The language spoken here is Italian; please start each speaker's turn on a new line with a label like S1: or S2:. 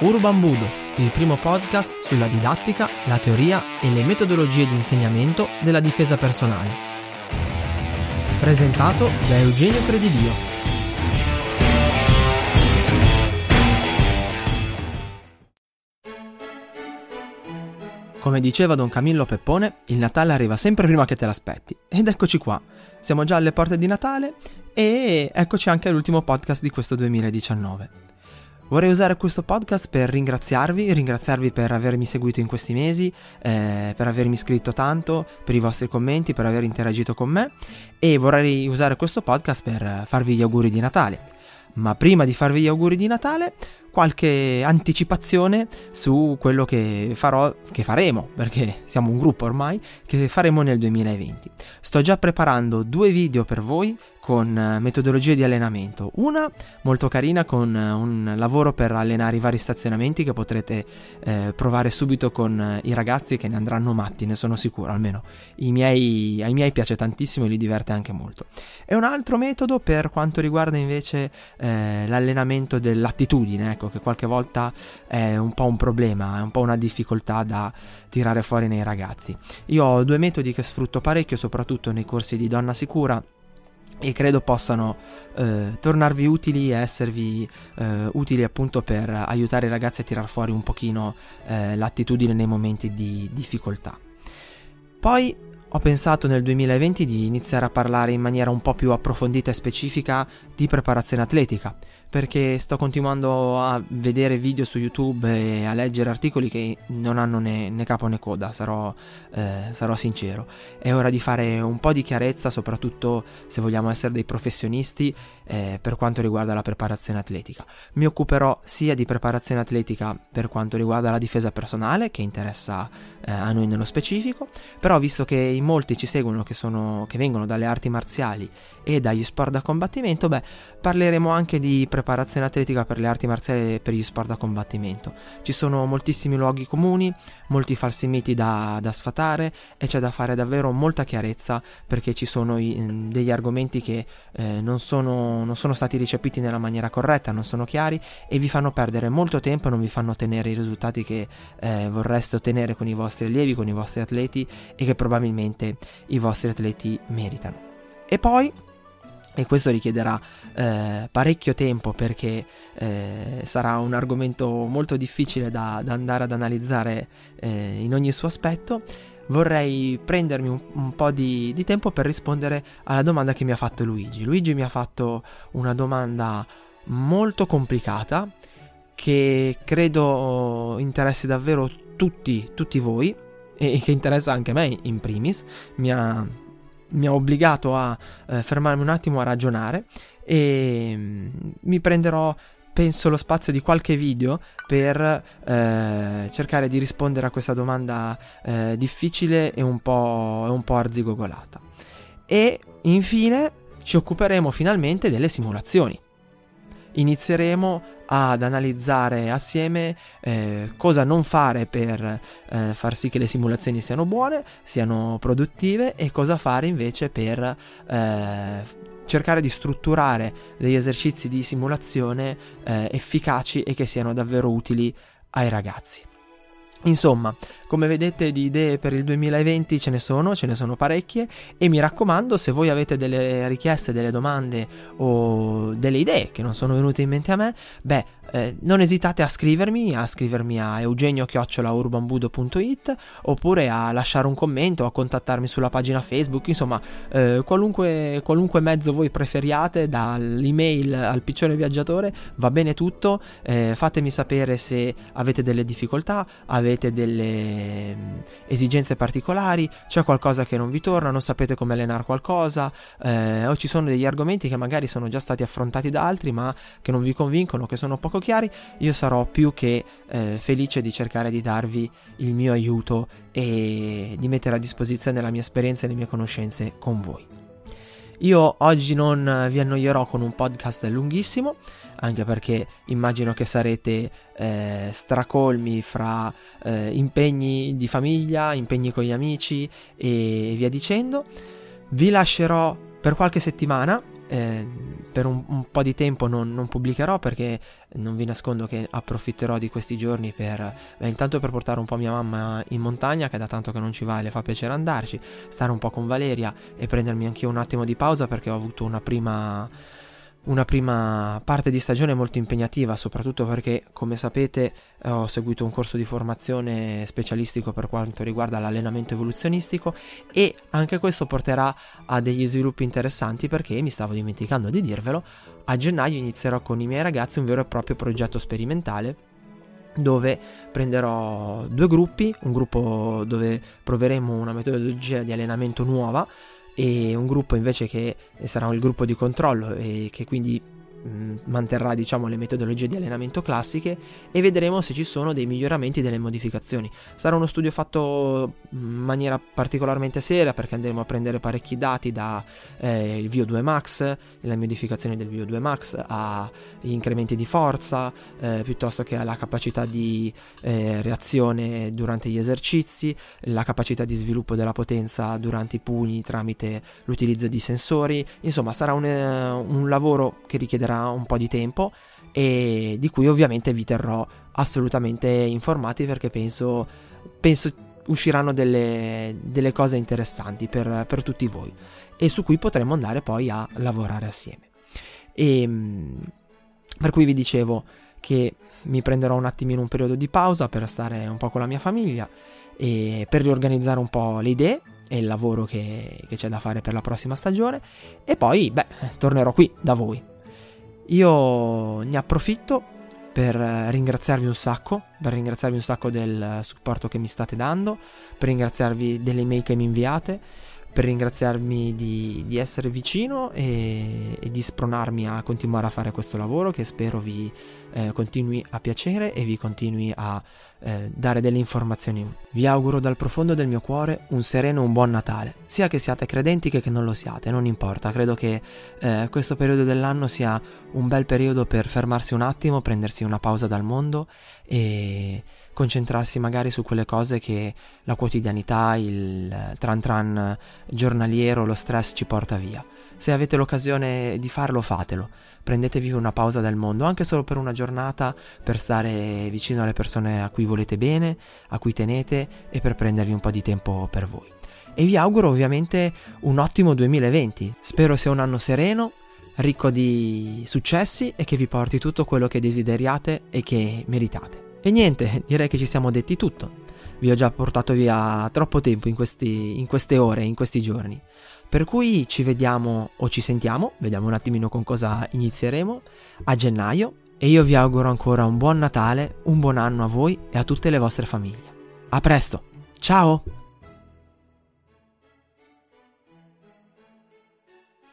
S1: Urban Budo, il primo podcast sulla didattica, la teoria e le metodologie di insegnamento della difesa personale. Presentato da Eugenio Credidio. Come diceva Don Camillo Peppone, il Natale arriva sempre prima che te l'aspetti. Ed eccoci qua, siamo già alle porte di Natale e eccoci anche all'ultimo podcast di questo 2019. Vorrei usare questo podcast per ringraziarvi, ringraziarvi per avermi seguito in questi mesi, eh, per avermi scritto tanto, per i vostri commenti, per aver interagito con me e vorrei usare questo podcast per farvi gli auguri di Natale. Ma prima di farvi gli auguri di Natale qualche anticipazione su quello che farò, che faremo, perché siamo un gruppo ormai, che faremo nel 2020. Sto già preparando due video per voi con eh, metodologie di allenamento. Una molto carina con eh, un lavoro per allenare i vari stazionamenti che potrete eh, provare subito con eh, i ragazzi che ne andranno matti, ne sono sicuro, almeno miei, ai miei piace tantissimo e li diverte anche molto. E un altro metodo per quanto riguarda invece eh, l'allenamento dell'attitudine, ecco che qualche volta è un po' un problema, è un po' una difficoltà da tirare fuori nei ragazzi. Io ho due metodi che sfrutto parecchio, soprattutto nei corsi di donna sicura e credo possano eh, tornarvi utili e esservi eh, utili appunto per aiutare i ragazzi a tirar fuori un pochino eh, l'attitudine nei momenti di difficoltà. Poi ho pensato nel 2020 di iniziare a parlare in maniera un po' più approfondita e specifica di preparazione atletica, perché sto continuando a vedere video su YouTube e a leggere articoli che non hanno né, né capo né coda, sarò, eh, sarò, sincero. È ora di fare un po' di chiarezza, soprattutto se vogliamo essere dei professionisti eh, per quanto riguarda la preparazione atletica. Mi occuperò sia di preparazione atletica per quanto riguarda la difesa personale, che interessa eh, a noi nello specifico, però visto che in molti ci seguono che, sono, che vengono dalle arti marziali e dagli sport da combattimento, beh, parleremo anche di preparazione atletica per le arti marziali e per gli sport da combattimento. Ci sono moltissimi luoghi comuni, molti falsi miti da, da sfatare e c'è da fare davvero molta chiarezza perché ci sono i, degli argomenti che eh, non, sono, non sono stati ricepiti nella maniera corretta, non sono chiari e vi fanno perdere molto tempo non vi fanno ottenere i risultati che eh, vorreste ottenere con i vostri allievi, con i vostri atleti e che probabilmente i vostri atleti meritano. E poi e questo richiederà eh, parecchio tempo perché eh, sarà un argomento molto difficile da, da andare ad analizzare eh, in ogni suo aspetto. Vorrei prendermi un, un po' di, di, tempo per rispondere alla domanda che mi ha fatto Luigi. Luigi mi ha fatto una domanda molto complicata che credo interessi davvero tutti, tutti voi e che interessa anche me in primis. Mi ha mi ha obbligato a eh, fermarmi un attimo a ragionare e mm, mi prenderò penso lo spazio di qualche video per eh, cercare di rispondere a questa domanda eh, difficile e un po', un po' arzigogolata. E infine ci occuperemo finalmente delle simulazioni. Inizieremo ad analizzare assieme eh, cosa non fare per eh, far sì che le simulazioni siano buone, siano produttive e cosa fare invece per eh, cercare di strutturare degli esercizi di simulazione eh, efficaci e che siano davvero utili ai ragazzi. Insomma, come vedete di idee per il 2020 ce ne sono, ce ne sono parecchie e mi raccomando se voi avete delle richieste, delle domande o delle idee che non sono venute in mente a me, beh eh, non esitate a scrivermi, a scrivermi a eugenio-urbanbudo.it oppure a lasciare un commento, a contattarmi sulla pagina Facebook, insomma eh, qualunque, qualunque, mezzo voi preferiate, dall'email al piccione viaggiatore, va bene tutto, eh, fatemi sapere se avete delle difficoltà, avete delle mm, esigenze particolari, c'è qualcosa che non vi torna, non sapete come allenare qualcosa eh, o ci sono degli argomenti che magari sono già stati affrontati da altri ma che non vi convincono, che sono poco chiari, io sarò più che eh, felice di cercare di darvi il mio aiuto e di mettere a disposizione la mia esperienza e le mie conoscenze con voi. Io oggi non vi annoierò con un podcast lunghissimo, anche perché immagino che sarete eh, stracolmi fra eh, impegni di famiglia, impegni con gli amici e via dicendo. Vi lascerò per qualche settimana eh, per un, un, po' di tempo non, non, pubblicherò perché non vi nascondo che approfitterò di questi giorni per, beh, intanto per portare un po' mia mamma in montagna, che da tanto che non ci va e le fa piacere andarci, stare un po' con Valeria e prendermi anch'io un attimo di pausa perché ho avuto una prima una prima parte di stagione molto impegnativa, soprattutto perché, come sapete, ho seguito un corso di formazione specialistico per quanto riguarda l'allenamento evoluzionistico e anche questo porterà a degli sviluppi interessanti perché, mi stavo dimenticando di dirvelo, a gennaio inizierò con i miei ragazzi un vero e proprio progetto sperimentale dove prenderò due gruppi, un gruppo dove proveremo una metodologia di allenamento nuova e un gruppo invece che sarà il gruppo di controllo e che quindi Mm, manterrà diciamo le metodologie di allenamento classiche e vedremo se ci sono dei miglioramenti delle modificazioni. Sarà uno studio fatto in maniera particolarmente seria perché andremo a prendere parecchi dati da eh, il VO2 Max le modificazioni del VO2 Max agli incrementi di forza eh, piuttosto che alla capacità di eh, reazione durante gli esercizi la capacità di sviluppo della potenza durante i pugni tramite l'utilizzo di sensori. Insomma sarà un, eh, un lavoro che richiederà richiederà un po' di tempo e di cui ovviamente vi terrò assolutamente informati perché penso, penso usciranno delle, delle cose interessanti per, per, tutti voi e su cui potremo andare poi a lavorare assieme. E, ehm, per cui vi dicevo che mi prenderò un attimino un periodo di pausa per stare un po' con la mia famiglia e per riorganizzare un po' le idee e il lavoro che, che c'è da fare per la prossima stagione e poi beh tornerò qui da voi io ne approfitto per ringraziarvi un sacco, per ringraziarvi un sacco del supporto che mi state dando, per ringraziarvi delle email che mi inviate per ringraziarmi di, di essere vicino e, e, di spronarmi a continuare a fare questo lavoro che spero vi eh, continui a piacere e vi continui a eh, dare delle informazioni. Vi auguro dal profondo del mio cuore un sereno e un buon Natale, sia che siate credenti che che non lo siate, non importa, credo che eh, questo periodo dell'anno sia un bel periodo per fermarsi un attimo, prendersi una pausa dal mondo e concentrarsi magari su quelle cose che la quotidianità, il tran tran giornaliero, lo stress ci porta via. Se avete l'occasione di farlo, fatelo. Prendetevi una pausa dal mondo, anche solo per una giornata, per stare vicino alle persone a cui volete bene, a cui tenete e per prendervi un po' di tempo per voi. E vi auguro ovviamente un ottimo 2020. Spero sia un anno sereno, ricco di successi e che vi porti tutto quello che desideriate e che meritate. E niente, direi che ci siamo detti tutto. Vi ho già portato via troppo tempo in, questi, in queste ore, in questi giorni. Per cui ci vediamo o ci sentiamo, vediamo un attimino con cosa inizieremo, a gennaio e io vi auguro ancora un buon Natale, un buon anno a voi e a tutte le vostre famiglie. A presto, ciao!